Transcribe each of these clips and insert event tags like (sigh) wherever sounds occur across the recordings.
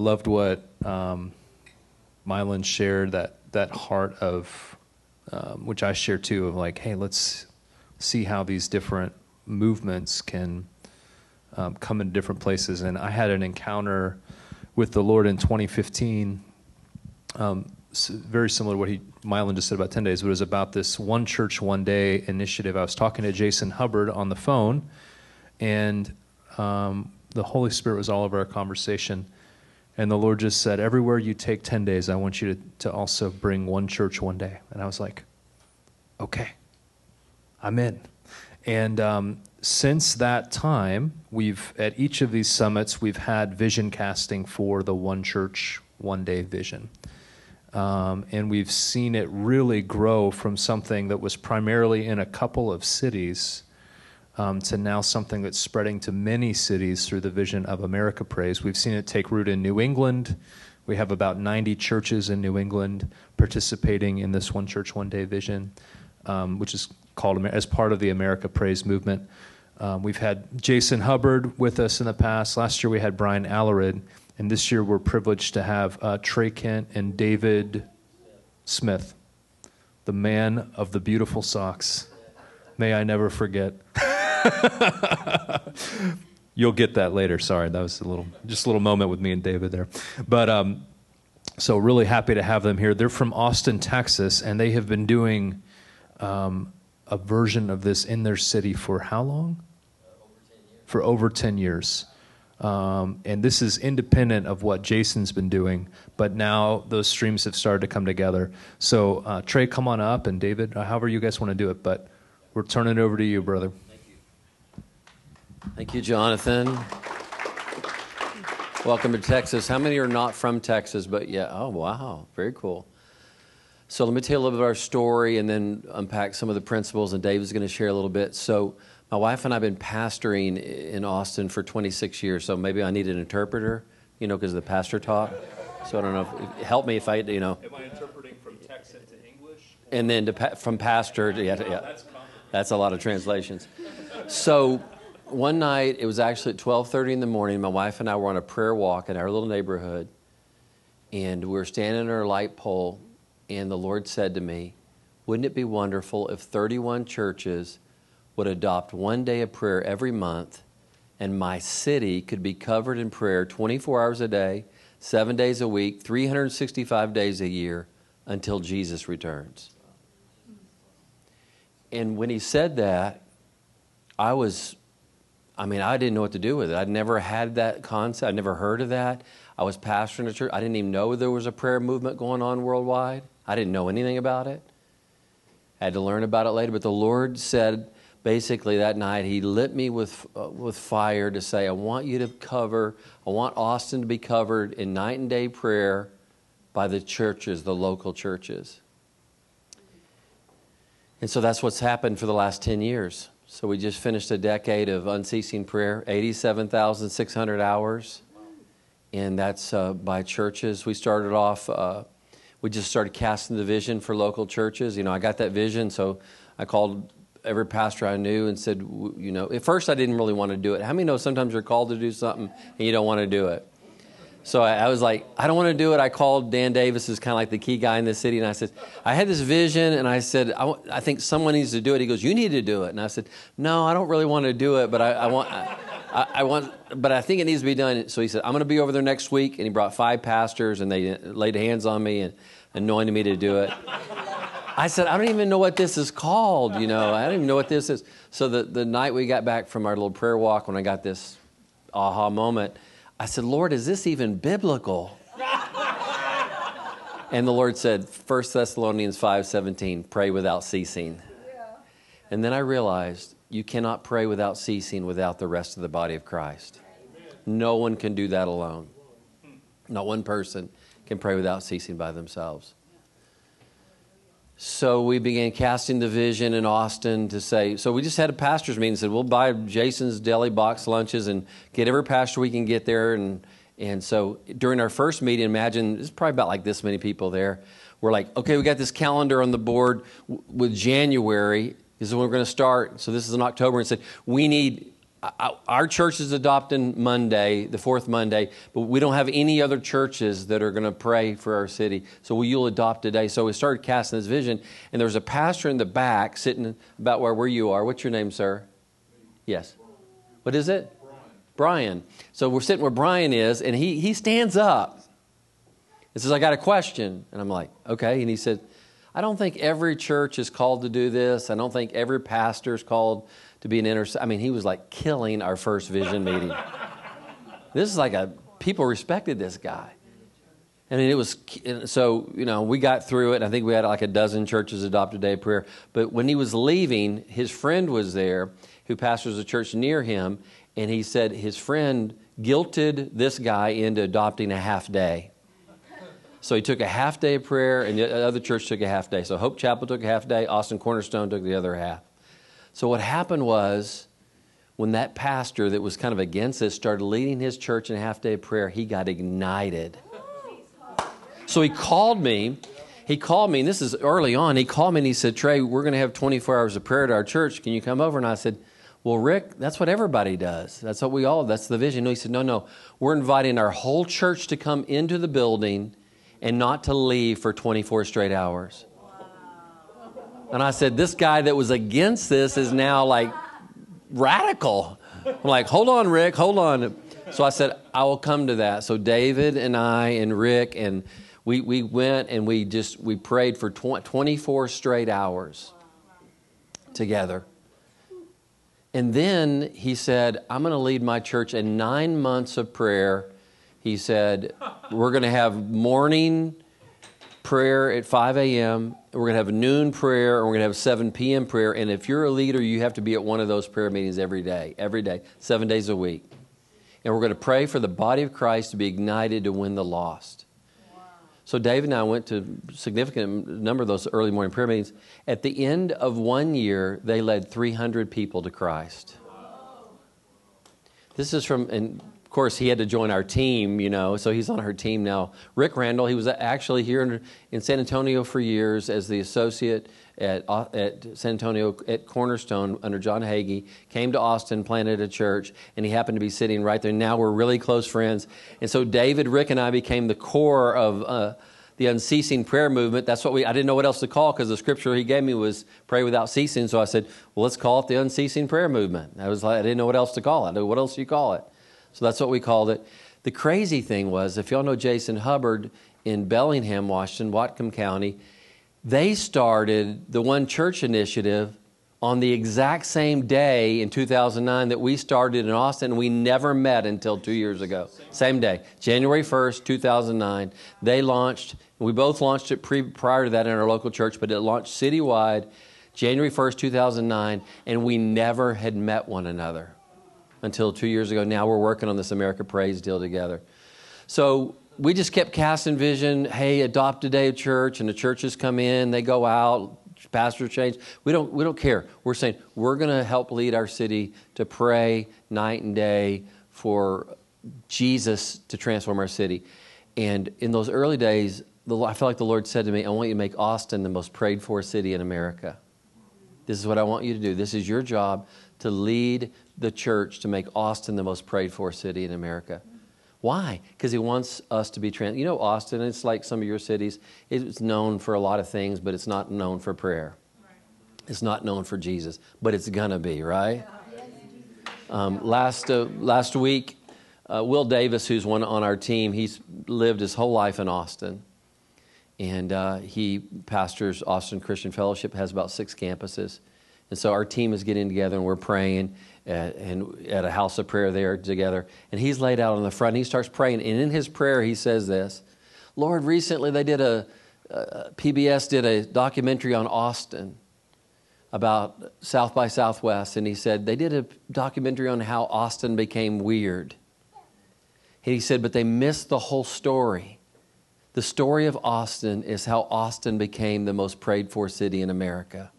loved what um, Mylan shared that that heart of um, which I share too of like, hey, let's see how these different movements can um, come in different places. And I had an encounter with the Lord in 2015, um, very similar to what he Mylan just said about 10 days, but it was about this one church, one day initiative. I was talking to Jason Hubbard on the phone, and um, the Holy Spirit was all over our conversation. And the Lord just said, Everywhere you take 10 days, I want you to, to also bring one church one day. And I was like, Okay, I'm in. And um, since that time, we've, at each of these summits, we've had vision casting for the one church, one day vision. Um, and we've seen it really grow from something that was primarily in a couple of cities um, to now something that's spreading to many cities through the vision of America Prays. We've seen it take root in New England. We have about 90 churches in New England participating in this One Church, One Day vision, um, which is called as part of the America Prays movement. Um, we've had Jason Hubbard with us in the past. Last year we had Brian Alarid. And this year we're privileged to have uh, Trey Kent and David Smith, the man of the beautiful socks. May I never forget. (laughs) (laughs) You'll get that later. Sorry, that was a little, just a little moment with me and David there. But um, so really happy to have them here. They're from Austin, Texas, and they have been doing um, a version of this in their city for how long? For over 10 years. Um, and this is independent of what Jason's been doing, but now those streams have started to come together. So, uh, Trey, come on up, and David, uh, however you guys want to do it, but we're turning it over to you, brother. Thank you. Jonathan. Welcome to Texas. How many are not from Texas? But yeah, oh, wow, very cool. So, let me tell you a little bit of our story and then unpack some of the principles, and Dave is going to share a little bit. So, my wife and I have been pastoring in Austin for 26 years, so maybe I need an interpreter, you know, because of the pastor talk. So I don't know. If, help me if I, you know. Am I interpreting from Texan to English? And then to, from pastor to, yeah, yeah. That's a lot of translations. So one night, it was actually at 12:30 in the morning. My wife and I were on a prayer walk in our little neighborhood, and we were standing under a light pole, and the Lord said to me, "Wouldn't it be wonderful if 31 churches?" would adopt one day of prayer every month, and my city could be covered in prayer 24 hours a day, seven days a week, 365 days a year until Jesus returns. And when he said that, I was, I mean, I didn't know what to do with it. I'd never had that concept, I'd never heard of that. I was pastoring a church. I didn't even know there was a prayer movement going on worldwide. I didn't know anything about it. I had to learn about it later, but the Lord said, basically that night he lit me with, uh, with fire to say, I want you to cover, I want Austin to be covered in night and day prayer by the churches, the local churches. And so that's what's happened for the last 10 years. So we just finished a decade of unceasing prayer, 87,600 hours. And that's uh, by churches. We started off, uh, we just started casting the vision for local churches. You know, I got that vision, so I called every pastor I knew and said, you know, at first I didn't really want to do it. How many know sometimes you're called to do something and you don't want to do it? So I, I was like, I don't want to do it. I called Dan Davis, who's kind of like the key guy in the city, and I said, I had this vision, and I said, I, w- I think someone needs to do it. He goes, You need to do it. And I said, No, I don't really want to do it, but I, I want. I, I, want, but I think it needs to be done. So he said, I'm going to be over there next week. And he brought five pastors and they uh, laid hands on me and anointed me to do it. I said, I don't even know what this is called, you know. I don't even know what this is. So the, the night we got back from our little prayer walk, when I got this aha moment, I said, Lord, is this even biblical? (laughs) and the Lord said, 1 Thessalonians 5:17, pray without ceasing. Yeah. And then I realized you cannot pray without ceasing without the rest of the body of Christ. No one can do that alone. Not one person can pray without ceasing by themselves. So we began casting the vision in Austin to say, so we just had a pastor's meeting and said, we'll buy Jason's deli box lunches and get every pastor we can get there. And, and so during our first meeting, imagine it's probably about like this many people there. We're like, okay, we got this calendar on the board with January. Is when we're going to start. So this is in October and said, we need our church is adopting Monday, the fourth Monday, but we don't have any other churches that are going to pray for our city. So will you adopt today? So we started casting this vision, and there was a pastor in the back sitting about where, where you are. What's your name, sir? Yes. What is it? Brian. So we're sitting where Brian is, and he, he stands up and says, I got a question. And I'm like, okay. And he said, I don't think every church is called to do this. I don't think every pastor is called to be an intercessor. I mean, he was like killing our first vision meeting. this is like a, people respected this guy. I And it was, so, you know, we got through it. I think we had like a dozen churches adopt a day prayer. But when he was leaving, his friend was there who pastors a church near him. And he said his friend guilted this guy into adopting a half day. So he took a half day of prayer, and the other church took a half day. So Hope Chapel took a half day, Austin Cornerstone took the other half. So what happened was, when that pastor that was kind of against this started leading his church in a half day prayer, he got ignited. So he called me. He called me, and this is early on. He called me and he said, Trey, we're going to have 24 hours of prayer at our church. Can you come over? And I said, Well, Rick, that's what everybody does. That's what we all, that's the vision. No, he said, No, no. We're inviting our whole church to come into the building and not to leave for 24 straight hours. And I said, This guy that was against this is now like radical. I'm like, Hold on, Rick, hold on. So I said, I will come to that. So David and I and Rick and we, we went and we just we prayed for 24 straight hours together. And then he said, I'm going to lead my church in nine months of prayer. He said, We're going to have morning prayer at 5 a.m. We're going to have a noon prayer, and we're going to have a 7 p.m. prayer. And if you're a leader, you have to be at one of those prayer meetings every day, every day, seven days a week. And we're going to pray for the body of Christ to be ignited to win the lost. So David and I went to significant number of those early morning prayer meetings. At the end of one year, they led 300 people to Christ. This is from, and of course, he had to join our team, you know, so he's on our team now. Rick Randall, he was actually here in, in San Antonio for years as the associate at, at San Antonio at Cornerstone under John Hagee, came to Austin, planted a church, and he happened to be sitting right there. Now we're really close friends. And so David, Rick, and I became the core of uh, the unceasing prayer movement. That's what we, I didn't know what else to call because the scripture he gave me was pray without ceasing. So I said, well, let's call it the unceasing prayer movement. I was like, I didn't know what else to call it. What else do you call it? So that's what we called it. The crazy thing was, if y'all know Jason Hubbard in Bellingham, Washington, Whatcom County, they started the One Church Initiative on the exact same day in 2009 that we started in Austin. We never met until two years ago. Same day, January 1st, 2009. They launched, we both launched it pre, prior to that in our local church, but it launched citywide January 1st, 2009, and we never had met one another until two years ago. Now we're working on this America Prays deal together. So we just kept casting vision. Hey, adopt a day of church, and the churches come in, they go out, pastors change. We don't we don't care. We're saying we're going to help lead our city to pray night and day for Jesus to transform our city. And in those early days, I felt like the Lord said to me, "I want you to make Austin the most prayed for city in America." This is what I want you to do. This is your job to lead the church to make Austin the most prayed for city in America. Why? Because he wants us to be trans. You know, Austin, it's like some of your cities, it's known for a lot of things, but it's not known for prayer. It's not known for Jesus, but it's going to be, right? Um, last, uh, last week, uh, Will Davis, who's one on our team, he's lived his whole life in Austin. And uh, he pastors Austin Christian Fellowship, has about six campuses. And so our team is getting together and we're praying at, and at a house of prayer there together. And he's laid out on the front. And he starts praying. And in his prayer, he says this Lord, recently they did a, uh, PBS did a documentary on Austin about South by Southwest. And he said, they did a documentary on how Austin became weird. He said, but they missed the whole story. The story of Austin is how Austin became the most prayed for city in America.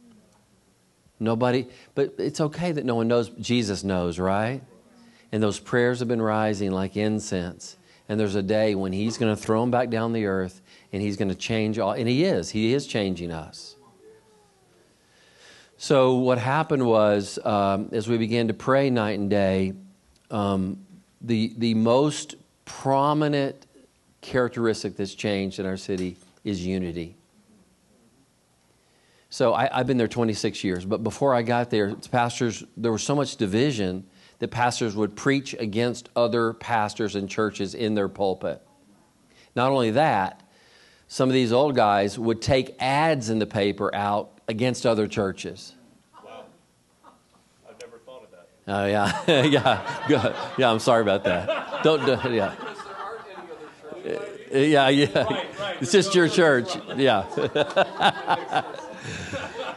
Nobody, but it's okay that no one knows. Jesus knows, right? And those prayers have been rising like incense. And there's a day when He's going to throw them back down the earth and He's going to change all. And He is. He is changing us. So what happened was, um, as we began to pray night and day, um, the the most prominent characteristic that's changed in our city is unity. So I, have been there 26 years, but before I got there, pastors there was so much division that pastors would preach against other pastors and churches in their pulpit. Not only that, some of these old guys would take ads in the paper out against other churches. Wow. I've never thought of that. Oh, yeah. (laughs) yeah. (laughs) Good. Yeah, I'm sorry about that. Don't, do, yeah. Yeah, yeah. It's just your church. Yeah. (laughs)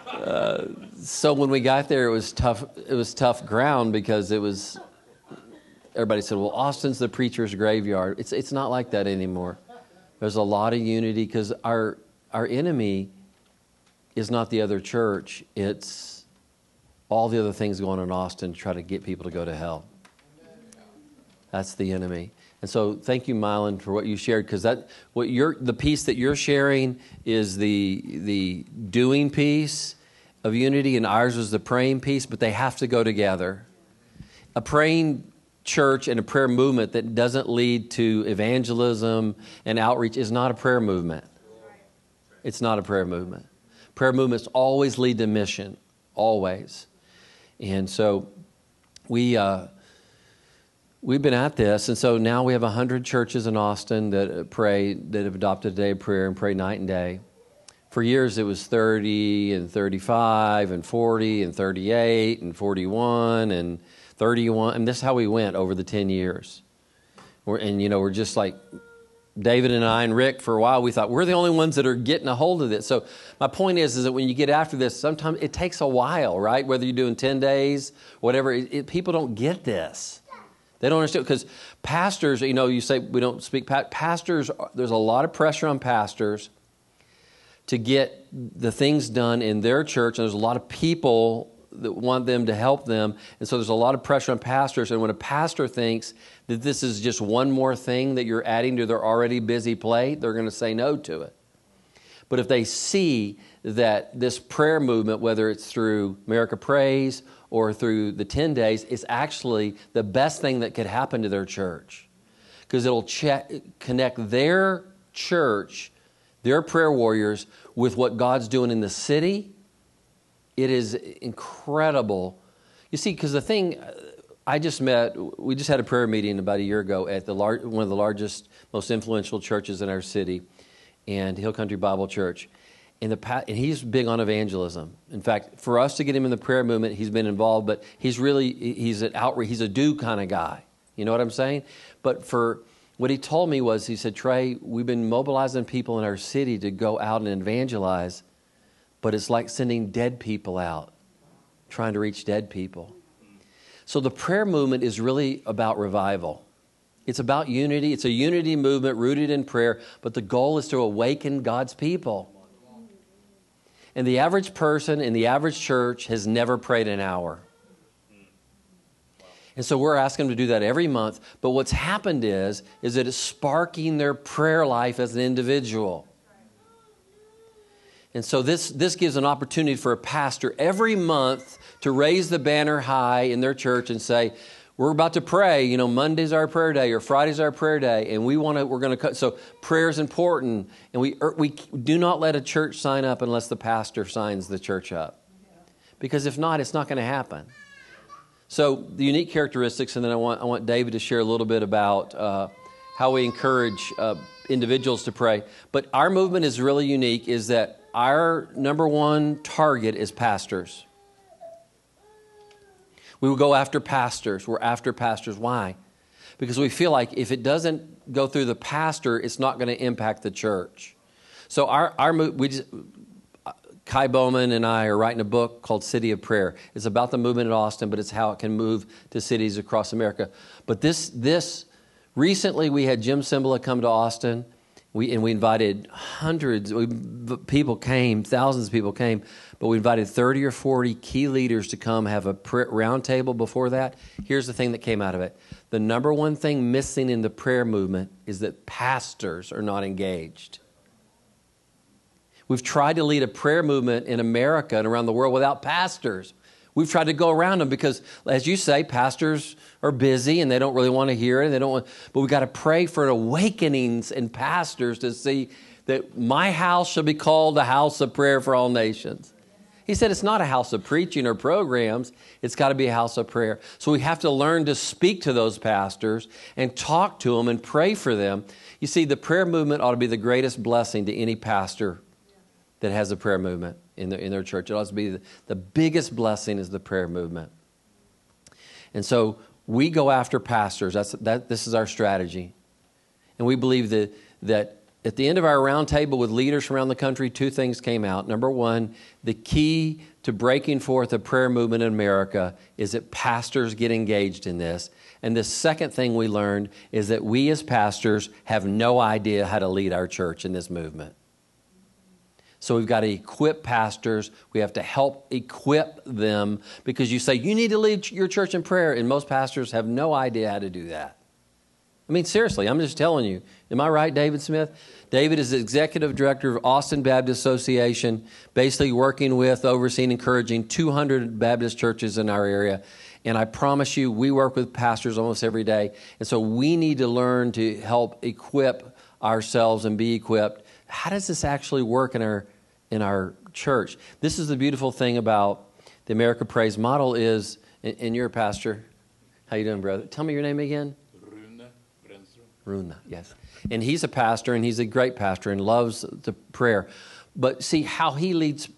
uh, so when we got there, it was tough. It was tough ground because it was. Everybody said, "Well, Austin's the preacher's graveyard." It's it's not like that anymore. There's a lot of unity because our our enemy is not the other church. It's all the other things going on in Austin to try to get people to go to hell. That's the enemy. And so, thank you, Mylan, for what you shared, because that what you're the piece that you're sharing is the the doing piece of unity, and ours was the praying piece. But they have to go together. A praying church and a prayer movement that doesn't lead to evangelism and outreach is not a prayer movement. It's not a prayer movement. Prayer movements always lead to mission, always. And so, we. Uh, we've been at this, and so now we have 100 churches in Austin that uh, pray, that have adopted a day of prayer and pray night and day. For years, it was 30 and 35 and 40 and 38 and 41 and 31. And this is how we went over the 10 years. We're, and, you know, we're just like David and I and Rick, for a while, we thought we're the only ones that are getting a hold of this. So my point is, is that when you get after this, sometimes it takes a while, right? Whether you're doing 10 days, whatever, it, it, people don't get this. They don't understand because pastors, you know, you say we don't speak pastors. There's a lot of pressure on pastors to get the things done in their church, and there's a lot of people that want them to help them, and so there's a lot of pressure on pastors. And when a pastor thinks that this is just one more thing that you're adding to their already busy plate, they're going to say no to it. But if they see that this prayer movement, whether it's through America Prays or through the 10 days is actually the best thing that could happen to their church because it'll connect their church, their prayer warriors, with what God's doing in the city. It is incredible. You see, because the thing, I just met, we just had a prayer meeting about a year ago at the lar- one of the largest, most influential churches in our city, and Hill Country Bible Church in the and he's big on evangelism. In fact, for us to get him in the prayer movement, he's been involved, but he's really he's an outreach, he's a do kind of guy. You know what I'm saying? But for what he told me was, he said, Trey, we've been mobilizing people in our city to go out and evangelize, but it's like sending dead people out, trying to reach dead people. So the prayer movement is really about revival. It's about unity. It's a unity movement rooted in prayer, but the goal is to awaken God's people. And the average person in the average church has never prayed an hour. And so we're asking them to do that every month. But what's happened is, is that it's sparking their prayer life as an individual. And so this, this gives an opportunity for a pastor every month to raise the banner high in their church and say, we're about to pray. You know, Monday's our prayer day or Friday's our prayer day, and we want to. We're going to cut. So prayer is important, and we er, we do not let a church sign up unless the pastor signs the church up, because if not, it's not going to happen. So the unique characteristics, and then I want I want David to share a little bit about uh, how we encourage uh, individuals to pray. But our movement is really unique. Is that our number one target is pastors. We will go after pastors. We're after pastors. Why? Because we feel like if it doesn't go through the pastor, it's not going to impact the church. So our, our we just, Kai Bowman and I are writing a book called City of Prayer. It's about the movement in Austin, but it's how it can move to cities across America. But this, this recently we had Jim Cymbala come to Austin. We, and we invited hundreds, we, people came, thousands of people came, but we invited 30 or 40 key leaders to come have a roundtable before that. Here's the thing that came out of it the number one thing missing in the prayer movement is that pastors are not engaged. We've tried to lead a prayer movement in America and around the world without pastors. We've tried to go around them because, as you say, pastors are busy and they don't really want to hear it. They don't want, but we've got to pray for awakenings in pastors to see that my house shall be called a house of prayer for all nations. He said it's not a house of preaching or programs, it's got to be a house of prayer. So we have to learn to speak to those pastors and talk to them and pray for them. You see, the prayer movement ought to be the greatest blessing to any pastor that has a prayer movement in their, in their church. It ought to be the, the biggest blessing is the prayer movement. And so we go after pastors. That's, that, this is our strategy. And we believe that, that at the end of our roundtable with leaders from around the country, two things came out. Number one, the key to breaking forth a prayer movement in America is that pastors get engaged in this. And the second thing we learned is that we as pastors have no idea how to lead our church in this movement. So we've got to equip pastors. We have to help equip them because you say, you need to lead your church in prayer. And most pastors have no idea how to do that. I mean, seriously, I'm just telling you. Am I right, David Smith? David is the executive director of Austin Baptist Association, basically working with, overseeing, encouraging 200 Baptist churches in our area. And I promise you, we work with pastors almost every day. And so we need to learn to help equip ourselves and be equipped. How does this actually work in our in our church. This is the beautiful thing about the America Prays model is, and you're a pastor. How you doing, brother? Tell me your name again. Rune Brenstrom. Rune, yes. And he's a pastor, and he's a great pastor, and loves the prayer. But see how he leads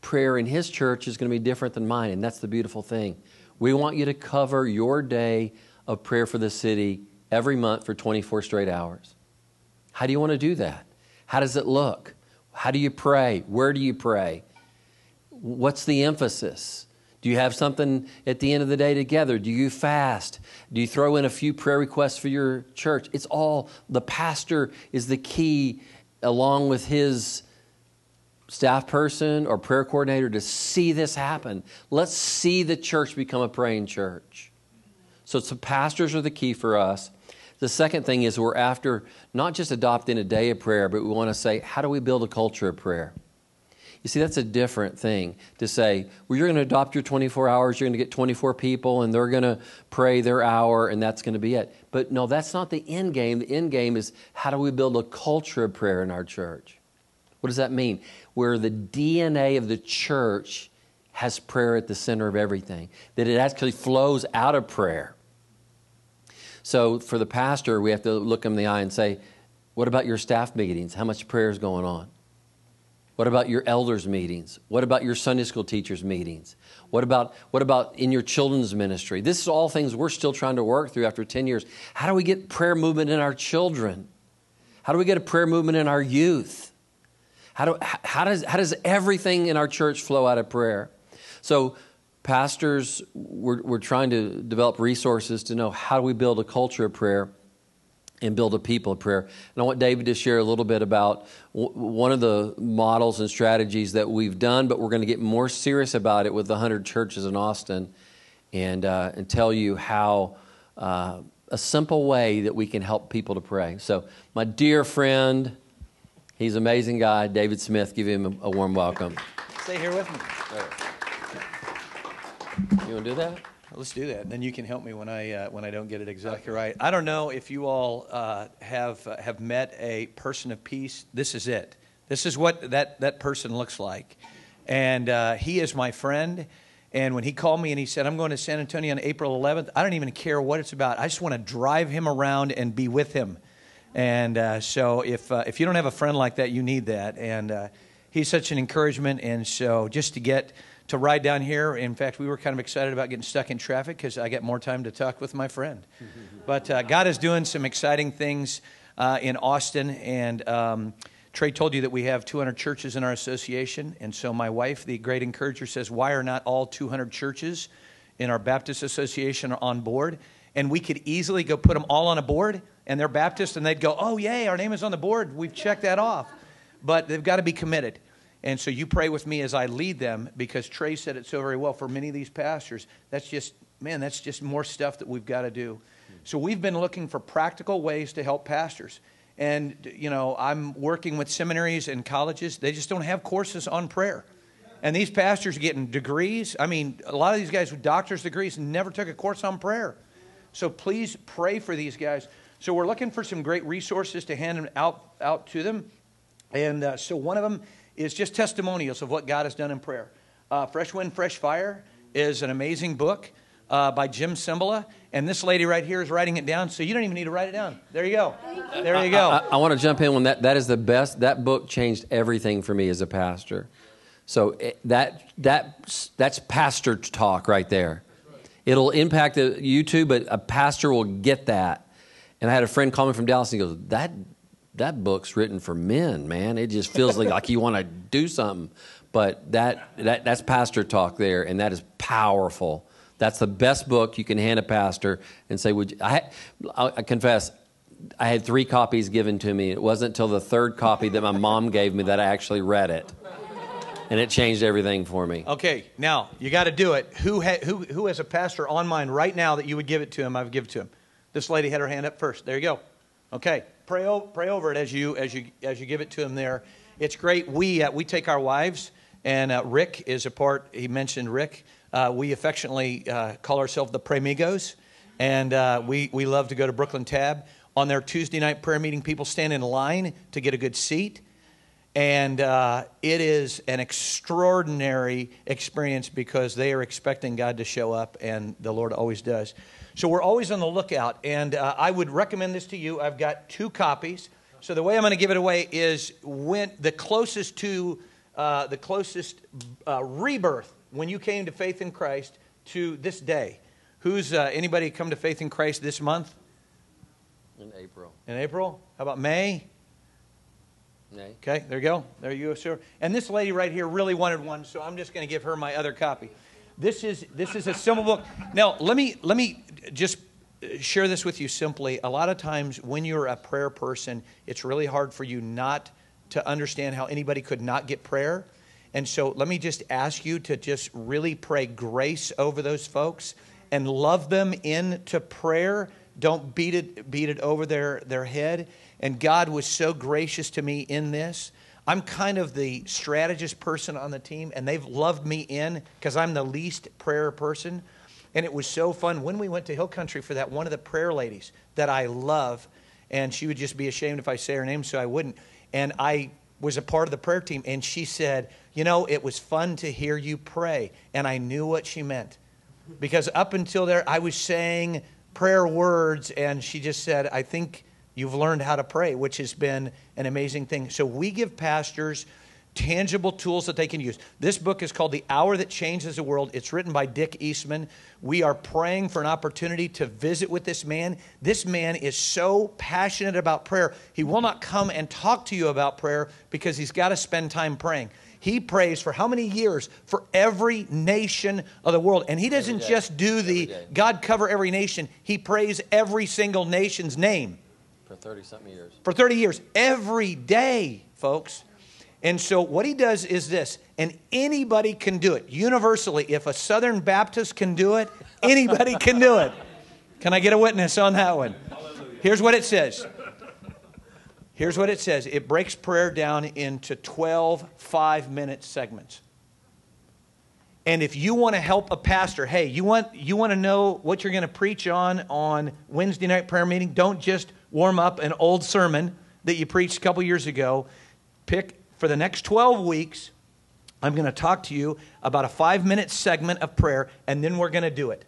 prayer in his church is going to be different than mine, and that's the beautiful thing. We want you to cover your day of prayer for the city every month for 24 straight hours. How do you want to do that? How does it look? How do you pray? Where do you pray? What's the emphasis? Do you have something at the end of the day together? Do you fast? Do you throw in a few prayer requests for your church? It's all the pastor is the key, along with his staff person or prayer coordinator, to see this happen. Let's see the church become a praying church. So, so pastors are the key for us. The second thing is we're after not just adopting a day of prayer, but we want to say, how do we build a culture of prayer? You see, that's a different thing to say, well, you're going to adopt your 24 hours, you're going to get 24 people, and they're going to pray their hour, and that's going to be it. But no, that's not the end game. The end game is how do we build a culture of prayer in our church? What does that mean? Where the DNA of the church has prayer at the center of everything, that it actually flows out of prayer. So for the pastor, we have to look him in the eye and say, What about your staff meetings? How much prayer is going on? What about your elders' meetings? What about your Sunday school teachers' meetings? What about, what about in your children's ministry? This is all things we're still trying to work through after 10 years. How do we get prayer movement in our children? How do we get a prayer movement in our youth? How, do, how, does, how does everything in our church flow out of prayer? So pastors, we're, we're trying to develop resources to know how do we build a culture of prayer and build a people of prayer. And I want David to share a little bit about w- one of the models and strategies that we've done, but we're going to get more serious about it with the 100 churches in Austin and, uh, and tell you how uh, a simple way that we can help people to pray. So, my dear friend, he's an amazing guy, David Smith, give him a, a warm welcome. Stay here with me. You want to do that? Let's do that. Then you can help me when I uh, when I don't get it exactly right. I don't know if you all uh, have uh, have met a person of peace. This is it. This is what that that person looks like, and uh, he is my friend. And when he called me and he said, "I'm going to San Antonio on April 11th," I don't even care what it's about. I just want to drive him around and be with him. And uh, so, if uh, if you don't have a friend like that, you need that. And he's such an encouragement. And so, just to get to ride down here. In fact, we were kind of excited about getting stuck in traffic because I get more time to talk with my friend. (laughs) but uh, God is doing some exciting things uh, in Austin, and um, Trey told you that we have 200 churches in our association. And so my wife, the great encourager, says, Why are not all 200 churches in our Baptist association on board? And we could easily go put them all on a board, and they're Baptist, and they'd go, Oh, yay, our name is on the board. We've checked that off. But they've got to be committed. And so you pray with me as I lead them because Trey said it so very well. For many of these pastors, that's just, man, that's just more stuff that we've got to do. So we've been looking for practical ways to help pastors. And, you know, I'm working with seminaries and colleges. They just don't have courses on prayer. And these pastors are getting degrees. I mean, a lot of these guys with doctor's degrees never took a course on prayer. So please pray for these guys. So we're looking for some great resources to hand out, out to them. And uh, so one of them is just testimonials of what God has done in prayer. Uh, Fresh Wind, Fresh Fire is an amazing book uh, by Jim Cymbala. And this lady right here is writing it down, so you don't even need to write it down. There you go. There you go. I, I want to jump in when that, that is the best. That book changed everything for me as a pastor. So it, that that that's pastor talk right there. It'll impact you too, but a pastor will get that. And I had a friend call me from Dallas and he goes, "That that book's written for men, man. It just feels like like you want to do something." But that, that that's pastor talk there, and that is powerful. That's the best book you can hand a pastor and say, "Would you, I?" I confess, I had three copies given to me. It wasn't until the third copy that my mom gave me that I actually read it, and it changed everything for me. Okay, now you got to do it. Who, ha- who, who has a pastor on mind right now that you would give it to him? I would give it to him. This lady had her hand up first. There you go. Okay, pray, pray over it as you as you as you give it to him. There, it's great. We uh, we take our wives, and uh, Rick is a part. He mentioned Rick. Uh, we affectionately uh, call ourselves the Premigos, and uh, we we love to go to Brooklyn Tab on their Tuesday night prayer meeting. People stand in line to get a good seat and uh, it is an extraordinary experience because they are expecting God to show up, and the Lord always does. So we're always on the lookout, and uh, I would recommend this to you. I've got two copies. So the way I'm going to give it away is when the closest to uh, the closest uh, rebirth when you came to faith in Christ to this day. Who's uh, anybody come to faith in Christ this month? In April. In April? How about May? Nay. Okay, there you go. There you go, sir. And this lady right here really wanted one, so I'm just going to give her my other copy. This is this is a simple book. Now, let me let me just uh, share this with you simply. A lot of times when you're a prayer person, it's really hard for you not to understand how anybody could not get prayer. And so let me just ask you to just really pray grace over those folks and love them into prayer. Don't beat it beat it over their, their head. And God was so gracious to me in this. I'm kind of the strategist person on the team, and they've loved me in because I'm the least prayer person. And it was so fun when we went to Hill Country for that. One of the prayer ladies that I love, and she would just be ashamed if I say her name, so I wouldn't. And I was a part of the prayer team, and she said, You know, it was fun to hear you pray. And I knew what she meant. Because up until there, I was saying prayer words, and she just said, I think you've learned how to pray, which has been an amazing thing. So we give pastors tangible tools that they can use. This book is called The Hour That Changes the World. It's written by Dick Eastman. We are praying for an opportunity to visit with this man. This man is so passionate about prayer. He will not come and talk to you about prayer because he's got to spend time praying. He prays for how many years? For every nation of the world. And he doesn't just do the. God cover every nation, he prays every single nation's name For 30 something years. for 30 years, every day, folks. And so what he does is this, and anybody can do it universally. If a Southern Baptist can do it, anybody can do it. Can I get a witness on that one? Here's what it says. Here's what it says it breaks prayer down into 12 five minute segments. And if you want to help a pastor, hey, you want, you want to know what you're going to preach on on Wednesday night prayer meeting? Don't just warm up an old sermon that you preached a couple years ago. Pick for the next 12 weeks, I'm going to talk to you about a five minute segment of prayer, and then we're going to do it.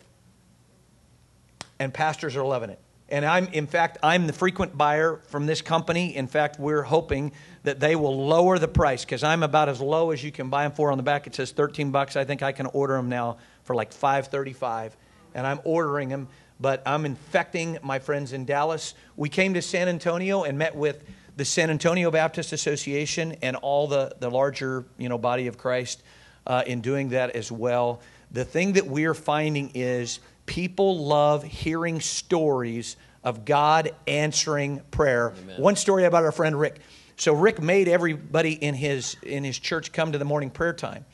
And pastors are loving it. And I'm, in fact, I'm the frequent buyer from this company. In fact, we're hoping that they will lower the price because I'm about as low as you can buy them for. On the back, it says 13 bucks. I think I can order them now for like 5.35, and I'm ordering them. But I'm infecting my friends in Dallas. We came to San Antonio and met with the San Antonio Baptist Association and all the, the larger you know, body of Christ uh, in doing that as well. The thing that we're finding is people love hearing stories of God answering prayer. Amen. One story about our friend Rick. So Rick made everybody in his in his church come to the morning prayer time.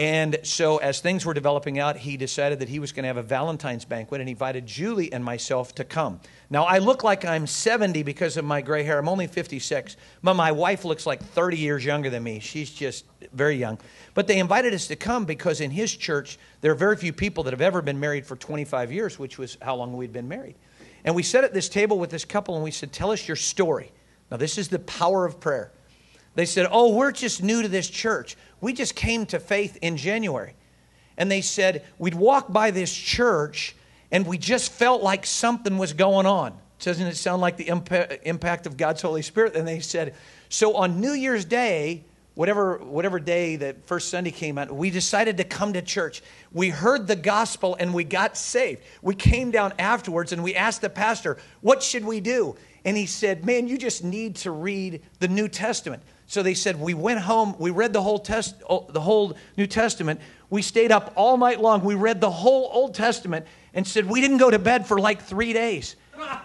And so, as things were developing out, he decided that he was going to have a Valentine's banquet and he invited Julie and myself to come. Now, I look like I'm 70 because of my gray hair. I'm only 56. But my wife looks like 30 years younger than me. She's just very young. But they invited us to come because in his church, there are very few people that have ever been married for 25 years, which was how long we'd been married. And we sat at this table with this couple and we said, Tell us your story. Now, this is the power of prayer. They said, Oh, we're just new to this church. We just came to faith in January. And they said, We'd walk by this church and we just felt like something was going on. Doesn't it sound like the impact of God's Holy Spirit? And they said, So on New Year's Day, whatever, whatever day that first Sunday came out, we decided to come to church. We heard the gospel and we got saved. We came down afterwards and we asked the pastor, What should we do? And he said, Man, you just need to read the New Testament. So they said, we went home, we read the whole, test, oh, the whole New Testament. We stayed up all night long. We read the whole Old Testament and said, we didn't go to bed for like three days.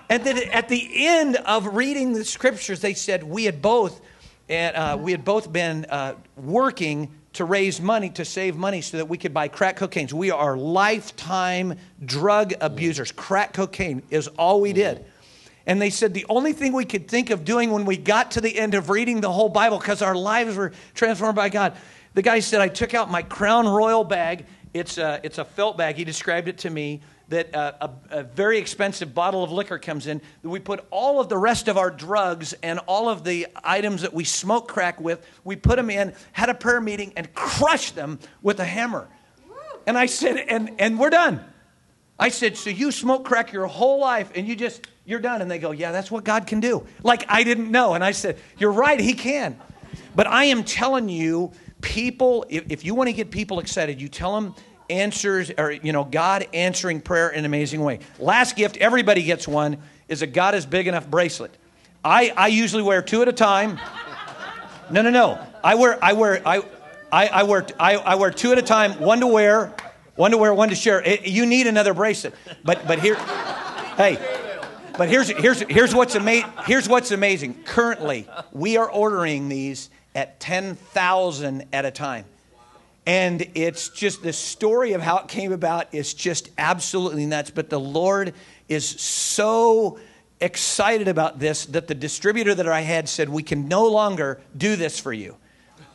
And then at the end of reading the scriptures, they said, we had both, and, uh, we had both been uh, working to raise money, to save money so that we could buy crack cocaine. We are lifetime drug abusers. Crack cocaine is all we did. And they said the only thing we could think of doing when we got to the end of reading the whole Bible, because our lives were transformed by God, the guy said, I took out my Crown Royal bag. It's a, it's a felt bag. He described it to me that uh, a, a, very expensive bottle of liquor comes in. We put all of the rest of our drugs and all of the items that we smoke crack with, we put them in, had a prayer meeting, and crushed them with a hammer. And I said, and, and we're done. I said, so you smoke crack your whole life and you just you're done. And they go, Yeah, that's what God can do. Like I didn't know. And I said, You're right, He can. But I am telling you, people, if, if you want to get people excited, you tell them answers or you know god answering prayer in an amazing way. Last gift everybody gets one is a god is big enough bracelet. I i usually wear two at a time. No no no. I wear i wear i i, I wear I, I wear two at a time one to wear one to wear one to share. It, you need another bracelet. But but here hey but here's, here's, here's, what's ama- here's what's amazing. Currently, we are ordering these at 10,000 at a time. And it's just the story of how it came about is just absolutely nuts. But the Lord is so excited about this that the distributor that I had said, We can no longer do this for you.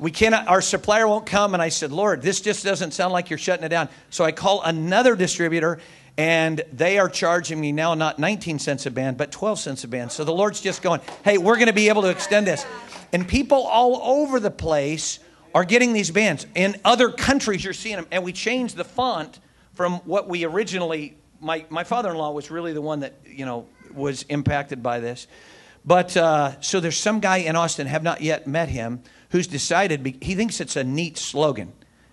We cannot, our supplier won't come. And I said, Lord, this just doesn't sound like you're shutting it down. So I call another distributor and they are charging me now not 19 cents a band, but 12 cents a band. So the Lord's just going, hey, we're going to be able to extend this. And people all over the place are getting these bands. In other countries, you're seeing them. And we changed the font from what we originally, my, my father in law was really the one that, you know, was impacted by this. But uh, so there's some guy in Austin, have not yet met him, who's decided, he thinks it's a neat slogan.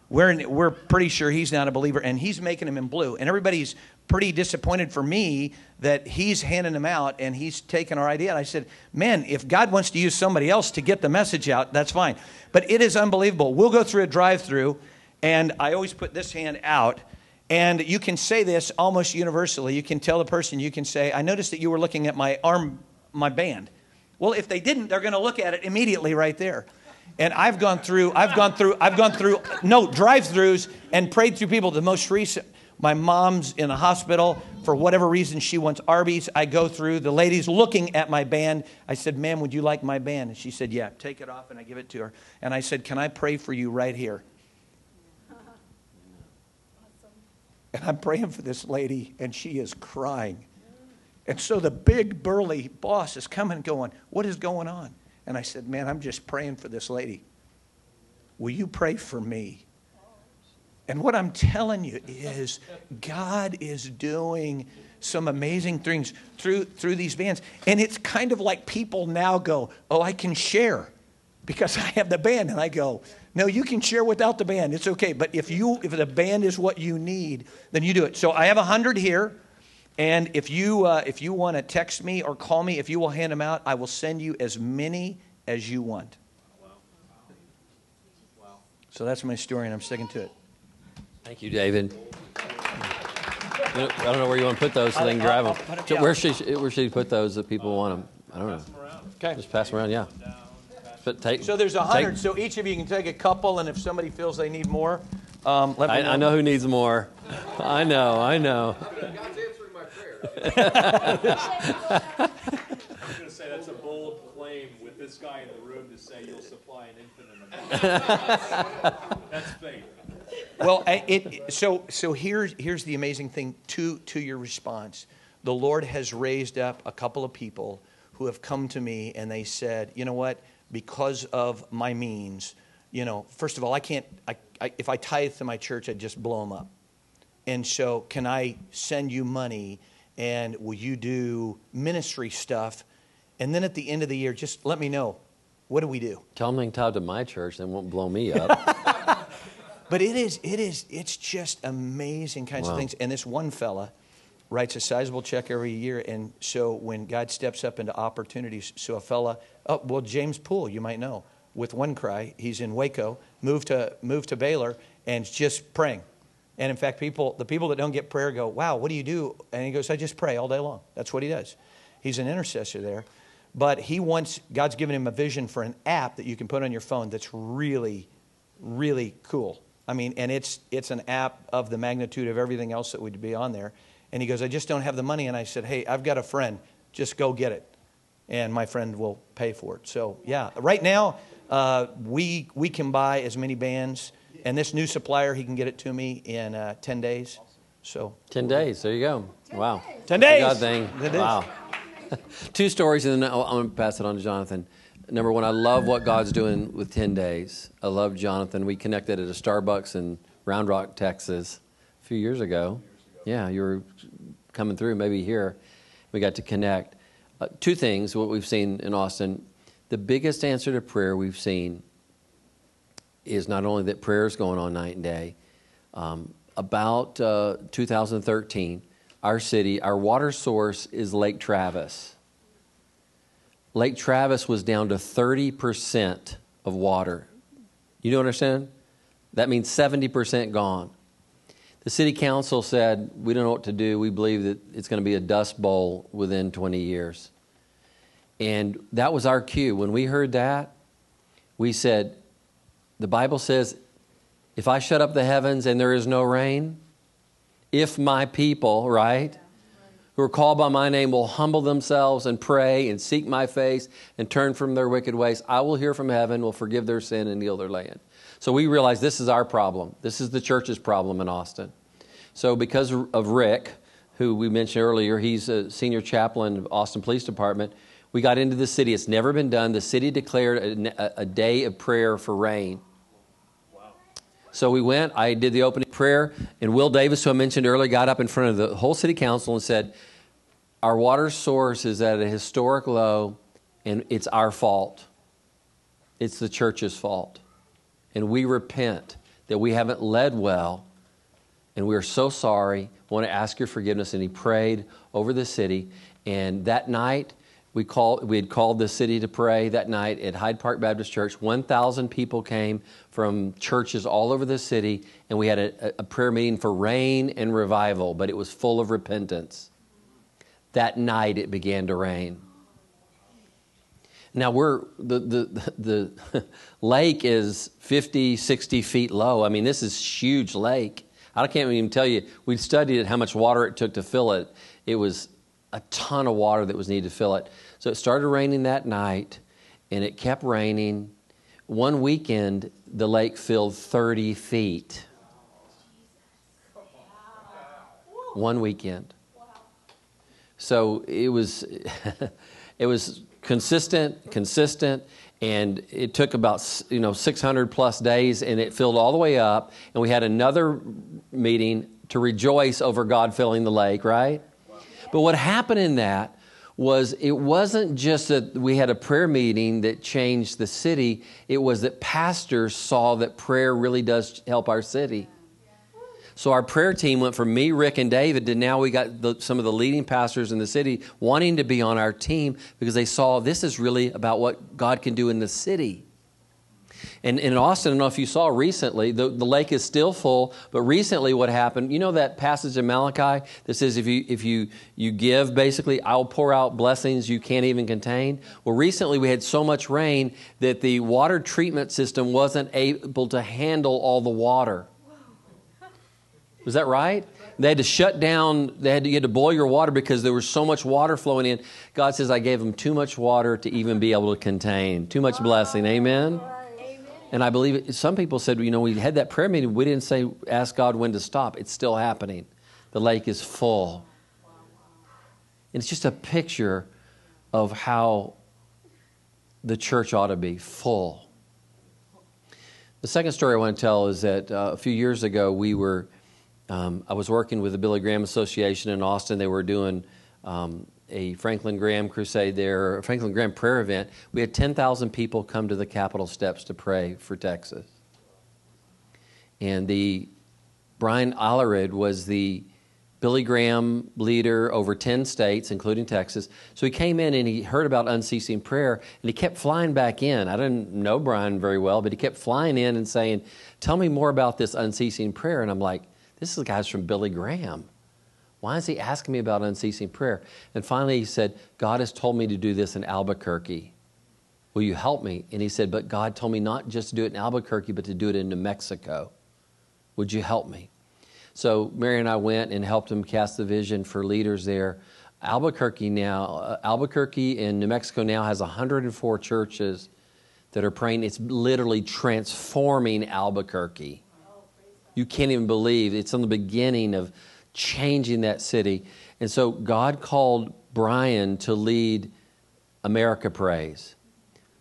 We're, we're pretty sure he's not a believer, and he's making them in blue. And everybody's pretty disappointed for me that he's handing them out and he's taking our idea. And I said, man, if God wants to use somebody else to get the message out, that's fine. But it is unbelievable. We'll go through a drive through, and I always put this hand out. And you can say this almost universally. You can tell the person, you can say, I noticed that you were looking at my arm, my band. Well, if they didn't, they're going to look at it immediately right there. And I've gone through, I've gone through, I've gone through, no, drive throughs and prayed through people. The most recent, my mom's in the hospital. For whatever reason, she wants Arby's. I go through. The lady's looking at my band. I said, Ma'am, would you like my band? And she said, Yeah, take it off. And I give it to her. And I said, Can I pray for you right here? (laughs) And I'm praying for this lady, and she is crying. And so the big burly boss is coming going, What is going on? And I said, Man, I'm just praying for this lady. Will you pray for me? And what I'm telling you is, God is doing some amazing things through, through these bands. And it's kind of like people now go, Oh, I can share because I have the band. And I go, No, you can share without the band. It's okay. But if, you, if the band is what you need, then you do it. So I have a 100 here. And if you, uh, if you want to text me or call me, if you will hand them out, I will send you as many as you want. So that's my story, and I'm sticking to it. Thank you, David. I don't know where you want to put those so they can grab them. So where should where should you put those that people want them? I don't know. Okay. Just pass them around, yeah. But take, So there's a take- hundred. So each of you can take a couple, and if somebody feels they need more, Um, let me I, I know who needs more. I know, I know. God's answering my prayer. (laughs) I was going to say that's a bold claim with this guy in the room to say you'll supply an infinite amount. (laughs) that's faith. Well, it, so so here's here's the amazing thing to to your response. The Lord has raised up a couple of people who have come to me and they said, you know what? Because of my means, you know, first of all, I can't. I, I, if I tithe to my church, I'd just blow them up. And so, can I send you money? And will you do ministry stuff? And then at the end of the year, just let me know. What do we do? Tell them they can tie to my church, they won't blow me up. (laughs) But it is, it is, it's just amazing kinds Wow. of things. And this one fella writes a sizable check every year. And so when God steps up into opportunities, so a fella, oh, well, James Poole, you might know, with one cry, he's in Waco, moved to, moved to Baylor, and just praying. And in fact, people, the people that don't get prayer go, wow, what do you do? And he goes, I just pray all day long. That's what he does. He's an intercessor there. But he wants, God's given him a vision for an app that you can put on your phone that's really, really cool. I mean, and it's it's an app of the magnitude of everything else that would be on there. And he goes, I just don't have the money. And I said, Hey, I've got a friend. Just go get it, and my friend will pay for it. So yeah, right now uh, we we can buy as many bands, and this new supplier he can get it to me in uh, ten days. So 10 days, there you go. Wow. 10 days. God thing. Wow. (laughs) Two stories, and then I'll- I'm going to pass it on to Jonathan. Number one, I love what God's doing with 10 days. I love Jonathan. We connected at a Starbucks in Round Rock, Texas a few years ago. Yeah, you were coming through, maybe here. We got to connect. Uh, two things, what we've seen in Austin. The biggest answer to prayer we've seen is not only that prayer is going on night and day, um, about uh, 2013, our city, our water source is Lake Travis. Lake Travis was down to 30% of water. You don't I'm? That means 70% gone. The city council said, We don't know what to do. We believe that it's going to be a dust bowl within 20 years. And that was our cue. When we heard that, we said, The Bible says, if I shut up the heavens and there is no rain, if my people, right, who are called by my name will humble themselves and pray and seek my face and turn from their wicked ways, I will hear from heaven, will forgive their sin and heal their land. So we realize this is our problem. This is the church's problem in Austin. So because of Rick, who we mentioned earlier, he's a senior chaplain of Austin Police Department. We got into the city. It's never been done. The city declared a, a day of prayer for rain. So we went, I did the opening prayer, and Will Davis, who I mentioned earlier, got up in front of the whole city council and said, Our water source is at a historic low, and it's our fault. It's the church's fault. And we repent that we haven't led well, and we are so sorry. We want to ask your forgiveness. And he prayed over the city. And that night, we, called, we had called the city to pray that night at Hyde Park Baptist Church. 1,000 people came from churches all over the city, and we had a, a prayer meeting for rain and revival, but it was full of repentance. That night, it began to rain. Now we're the, the the (laughs) lake is 50, 60 feet low. I mean, this is huge lake. I can't even tell you. We studied it, how much water it took to fill it. It was a ton of water that was needed to fill it. So it started raining that night, and it kept raining. One weekend, the lake filled 30 feet. One weekend. So it was, (laughs) it was consistent, consistent, and it took about you know 600 plus days, and it filled all the way up. And we had another meeting to rejoice over God filling the lake, right? But what happened in that was it wasn't just that we had a prayer meeting that changed the city. It was that pastors saw that prayer really does help our city. So our prayer team went from me, Rick, and David to now we got the, some of the leading pastors in the city wanting to be on our team because they saw this is really about what God can do in the city. And in Austin, I don't know if you saw recently, the, the lake is still full, but recently what happened, you know that passage in Malachi that says if you if you you give, basically, I'll pour out blessings you can't even contain. Well, recently we had so much rain that the water treatment system wasn't able to handle all the water. Was that right? They had to shut down, they had to, you had to boil your water because there was so much water flowing in. God says, I gave them too much water to even be able to contain, too much blessing. Amen? And I believe it, some people said, you know, we had that prayer meeting, we didn't say, ask God when to stop. It's still happening. The lake is full. And it's just a picture of how the church ought to be full. The second story I want to tell is that uh, a few years ago, we were, um, I was working with the Billy Graham Association in Austin. They were doing um, a Franklin Graham crusade there, a Franklin Graham prayer event. We had 10,000 people come to the Capitol steps to pray for Texas. And the Brian Alarid was the Billy Graham leader over 10 states, including Texas. So he came in and he heard about unceasing prayer and he kept flying back in. I didn't know Brian very well, but he kept flying in and saying, Tell me more about this unceasing prayer. And I'm like, This is the guy's from Billy Graham. Why is he asking me about unceasing prayer? And finally he said, God has told me to do this in Albuquerque. Will you help me? And he said, But God told me not just to do it in Albuquerque, but to do it in New Mexico. Would you help me? So Mary and I went and helped him cast the vision for leaders there. Albuquerque now, uh, Albuquerque in New Mexico now has 104 churches that are praying. It's literally transforming Albuquerque. You can't even believe it's on the beginning of changing that city. And so God called Brian to lead America Prays.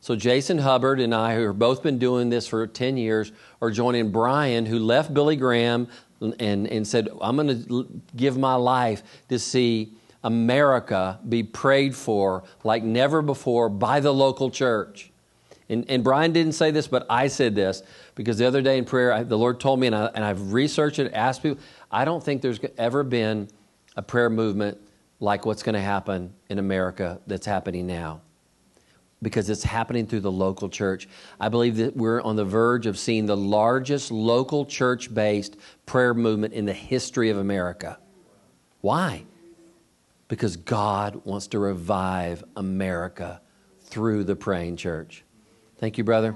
So Jason Hubbard and I, who have both been doing this for 10 years, are joining Brian, who left Billy Graham, and, and said, I'm going to give my life to see America be prayed for like never before by the local church. And, and Brian didn't say this, but I said this because the other day in prayer, I, the Lord told me, and, I, and I've researched it, asked people, I don't think there's ever been a prayer movement like what's going to happen in America that's happening now because it's happening through the local church. I believe that we're on the verge of seeing the largest local church based prayer movement in the history of America. Why? Because God wants to revive America through the praying church. Thank you, brother.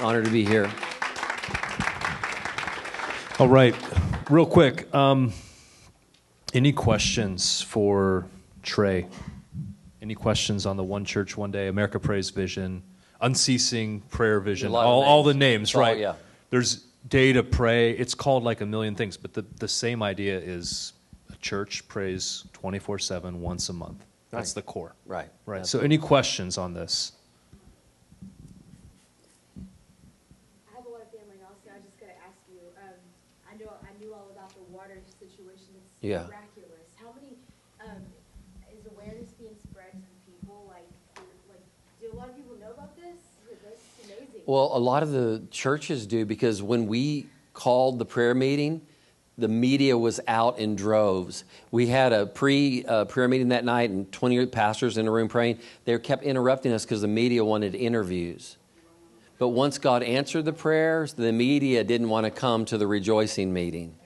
Honor to be here. All right, real quick. Um, any questions for Trey? Any questions on the One Church, One Day, America Prays vision, unceasing prayer vision, A lot of all, all the names. names, Oh, right? yeah. There's day to pray. It's called like a million things, but the, the same idea is a church prays 24 7 once a month. That's Right. the core. Right. Right. So, any questions on this? I have a lot of family in Austin. I was just gonna ask you, um, I know, I knew all about the water situation. It's Yeah. miraculous. How many, um, is awareness being spread to people? Like, do- like, do a lot of people know about this? That's amazing. Well, a lot of the churches do because when we called the prayer meeting, the media was out in droves. We had a pre uh, prayer meeting that night and 20 pastors in a room praying. They kept interrupting us because the media wanted interviews. But once God answered the prayers, the media didn't want to come to the rejoicing meeting.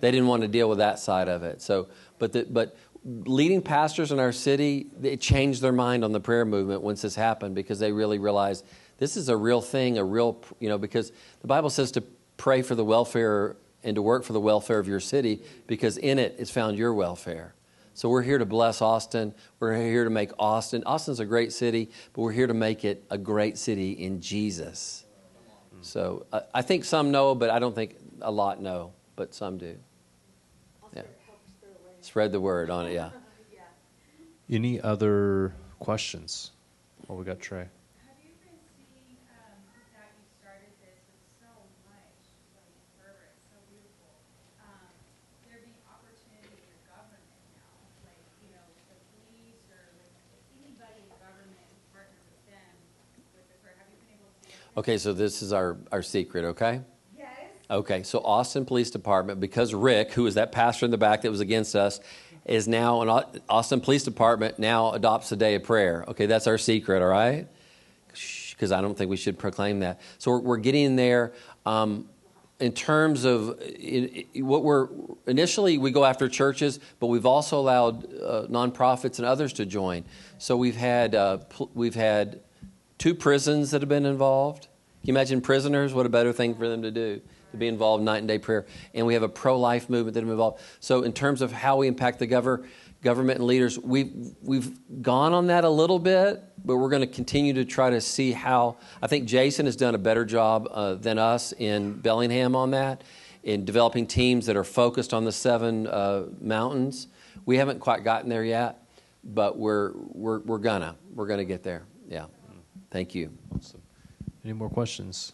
They didn't want to deal with that side of it. So, but the, but leading pastors in our city, it changed their mind on the prayer movement once this happened because they really realized this is a real thing, a real you know because the Bible says to pray for the welfare and to work for the welfare of your city because in it is found your welfare. So we're here to bless Austin. We're here to make Austin. Austin's a great city, but we're here to make it a great city in Jesus. So I, I think some know, but I don't think a lot know, but some do. Yeah. spread the word on it, yeah. (laughs) Yeah. Any other questions? Well, we got Trey. Have you been seeing, um, that you started this with so much, like, fervor, it's so beautiful, um, there being opportunity in your government now, like, you know, the police or like anybody in government partner with them with the prayer, have you been able to see? that? Okay, so this is our, our secret, okay? Yes. Okay, so Austin Police Department, because Rick, who was that pastor in the back that was against us, is now, an Austin Police Department now adopts a day of prayer. Okay, that's our secret, all right? Because I don't think we should proclaim that. So we're, we're getting there. Um, in terms of what we're initially we go after churches, but we've also allowed uh, nonprofits and others to join. So we've had uh, pl- we've had two prisons that have been involved. Can you imagine prisoners? What a better thing for them to do to be involved in night and day prayer, and we have a pro-life movement that I'm involved. So, in terms of how we impact the gover- government and leaders, we've we've gone on that a little bit, but we're going to continue to try to see how. I think Jason has done a better job uh, than us in Bellingham on that, in developing teams that are focused on the seven uh, mountains. We haven't quite gotten there yet, but we're we're we're gonna we're gonna get there. Yeah. Thank you. Awesome. Any more questions?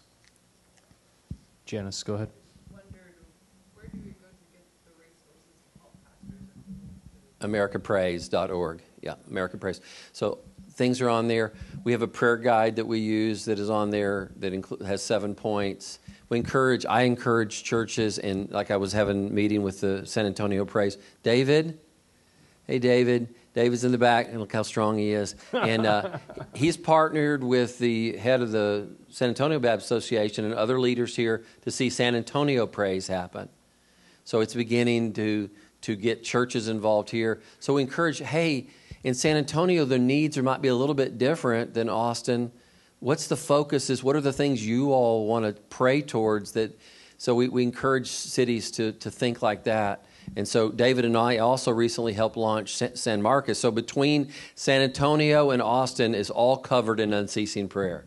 Janice, go ahead. wondered, where do we go to get the resources to help pastors? AmericaPrays.org. Yeah, America Prays. So things are on there. We have a prayer guide that we use that is on there that inclu- has seven points. We encourage, I encourage churches, and like I was having a meeting with the San Antonio Prays. David, hey David, David's in the back, and look how strong he is. And uh, (laughs) he's partnered with the head of the San Antonio Baptist Association and other leaders here to see San Antonio Prays happen. So it's beginning to to get churches involved here. So we encourage, hey, in San Antonio, the needs might be a little bit different than Austin. What's the focus? Is what are the things you all want to pray towards? That so we, we encourage cities to to think like that. And so David and I also recently helped launch San Marcos. So between San Antonio and Austin is all covered in unceasing prayer.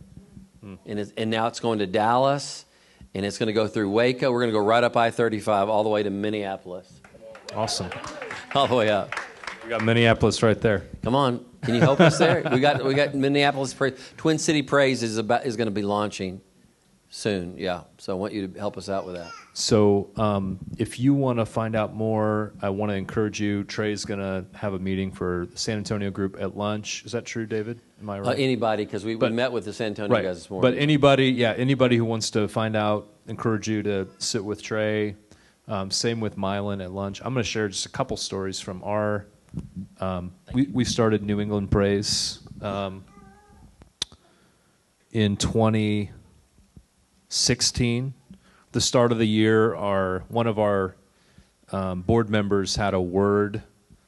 And, it's, and now it's going to Dallas, and it's going to go through Waco. We're going to go right up I 35 all the way to Minneapolis. Awesome. (laughs) All the way up. We got Minneapolis right there. Come on, can you help us there? We got we got Minneapolis Prays. Twin City Prays is about is going to be launching soon. Yeah, so I want you to help us out with that. So, um, if you want to find out more, I want to encourage you. Trey's going to have a meeting for the San Antonio group at lunch. Is that true, David? Am I Uh, right? anybody, because we, we met with the San Antonio right. guys this morning. But anybody, yeah, anybody who wants to find out, encourage you to sit with Trey. Um, same with Mylan at lunch. I'm going to share just a couple stories from our. Um, we we started New England Prays um, in 2016. The start of the year, our one of our um, board members had a word,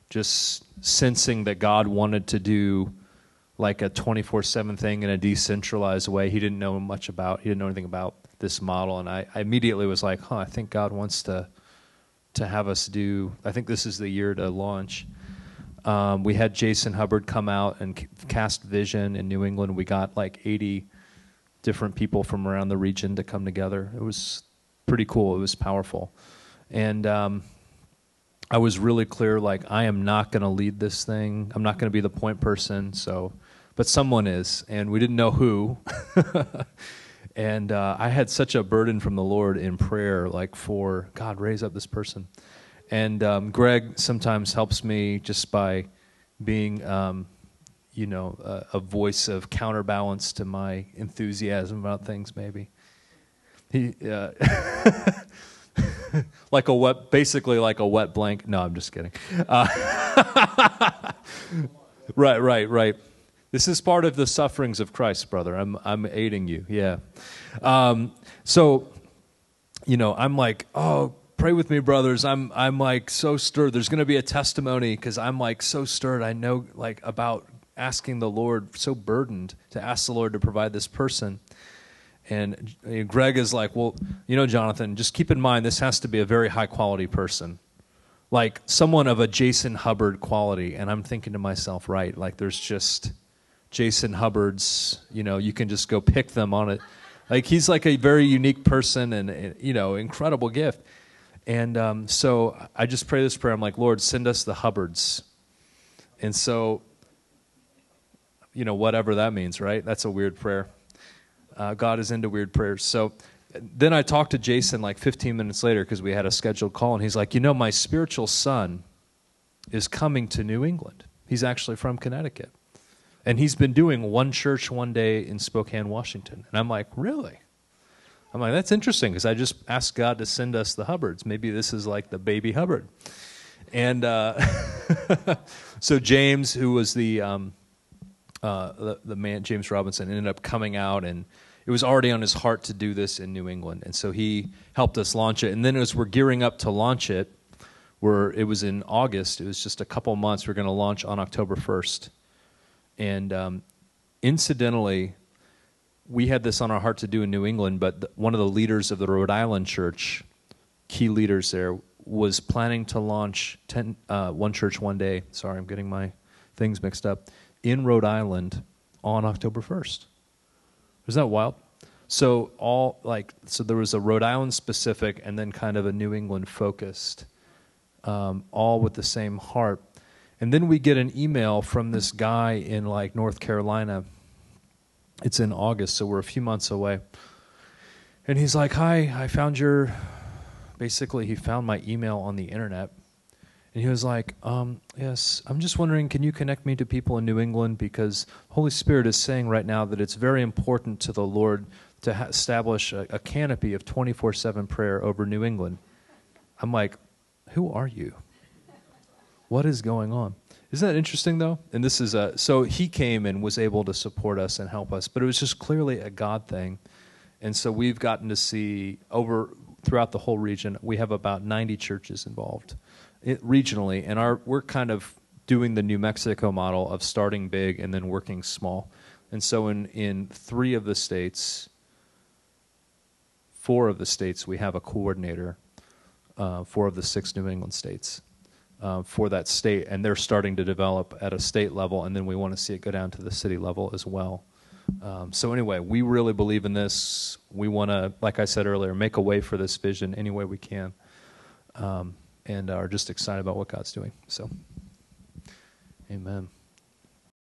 just sensing that God wanted to do like a 24/7 thing in a decentralized way. He didn't know much about. He didn't know anything about this model, and I, I immediately was like, "Huh, I think God wants to to have us do. I think this is the year to launch." Um, we had Jason Hubbard come out and cast vision in New England. We got like 80 different people from around the region to come together. It was pretty cool. It was powerful, and um, I was really clear. Like, I am not going to lead this thing. I'm not going to be the point person. So, but someone is, and we didn't know who. (laughs) and uh, I had such a burden from the Lord in prayer, like for God, raise up this person. And um, Greg sometimes helps me just by being, um, you know, a, a voice of counterbalance to my enthusiasm about things. Maybe he, uh, (laughs) like a wet, basically like a wet blank. No, I'm just kidding. Uh, (laughs) right, right, right. This is part of the sufferings of Christ, brother. I'm, I'm aiding you. Yeah. Um, so, you know, I'm like, oh, pray with me, brothers. I'm, I'm like so stirred. There's going to be a testimony because I'm like so stirred. I know like about asking the Lord, so burdened to ask the Lord to provide this person. And Greg is like, well, you know, Jonathan, just keep in mind this has to be a very high quality person, like someone of a Jason Hubbard quality. And I'm thinking to myself, right, like there's just Jason Hubbard's, you know, you can just go pick them on it. Like he's like a very unique person and, uh, you know, incredible gift. And um, so I just pray this prayer. I'm like, Lord, send us the Hubbards. And so, you know, whatever that means, right? That's a weird prayer. Uh, God is into weird prayers. So then I talked to Jason like 15 minutes later because we had a scheduled call, and he's like, You know, my spiritual son is coming to New England. He's actually from Connecticut. And he's been doing one church one day in Spokane, Washington. And I'm like, Really? I'm like, That's interesting because I just asked God to send us the Hubbards. Maybe this is like the baby Hubbard. And uh, (laughs) so James, who was the. Um, uh, the, the man James Robinson ended up coming out, and it was already on his heart to do this in New England, and so he helped us launch it. And then as we're gearing up to launch it, we're, it was in August. It was just a couple months. We're going to launch on October first, and um, incidentally, we had this on our heart to do in New England, but th- one of the leaders of the Rhode Island church, key leaders there, was planning to launch 10, uh, One Church One Day. Sorry, I'm getting my things mixed up. In Rhode Island on October 1st. Isn't that wild? So all like so there was a Rhode Island specific and then kind of a New England focused, um, all with the same heart. And then we get an email from this guy in like North Carolina. It's in August, so we're a few months away. And he's like, "Hi, I found your." Basically, he found my email on the internet, and he was like, um, Yes, I'm just wondering, can you connect me to people in New England? Because Holy Spirit is saying right now that it's very important to the Lord to ha- establish a, a canopy of 24 7 prayer over New England. I'm like, Who are you? What is going on? Isn't that interesting, though? And this is a, so he came and was able to support us and help us, but it was just clearly a God thing. And so we've gotten to see over throughout the whole region, we have about 90 churches involved regionally, and our we're kind of doing the New Mexico model of starting big and then working small. And so in in three of the states, four of the states, we have a coordinator. Uh, four of the six New England states uh, for that state, and they're starting to develop at a state level, and then we want to see it go down to the city level as well. Um, so anyway, we really believe in this. We want to, like I said earlier, make a way for this vision any way we can. Um, and are just excited about what God's doing. So, amen.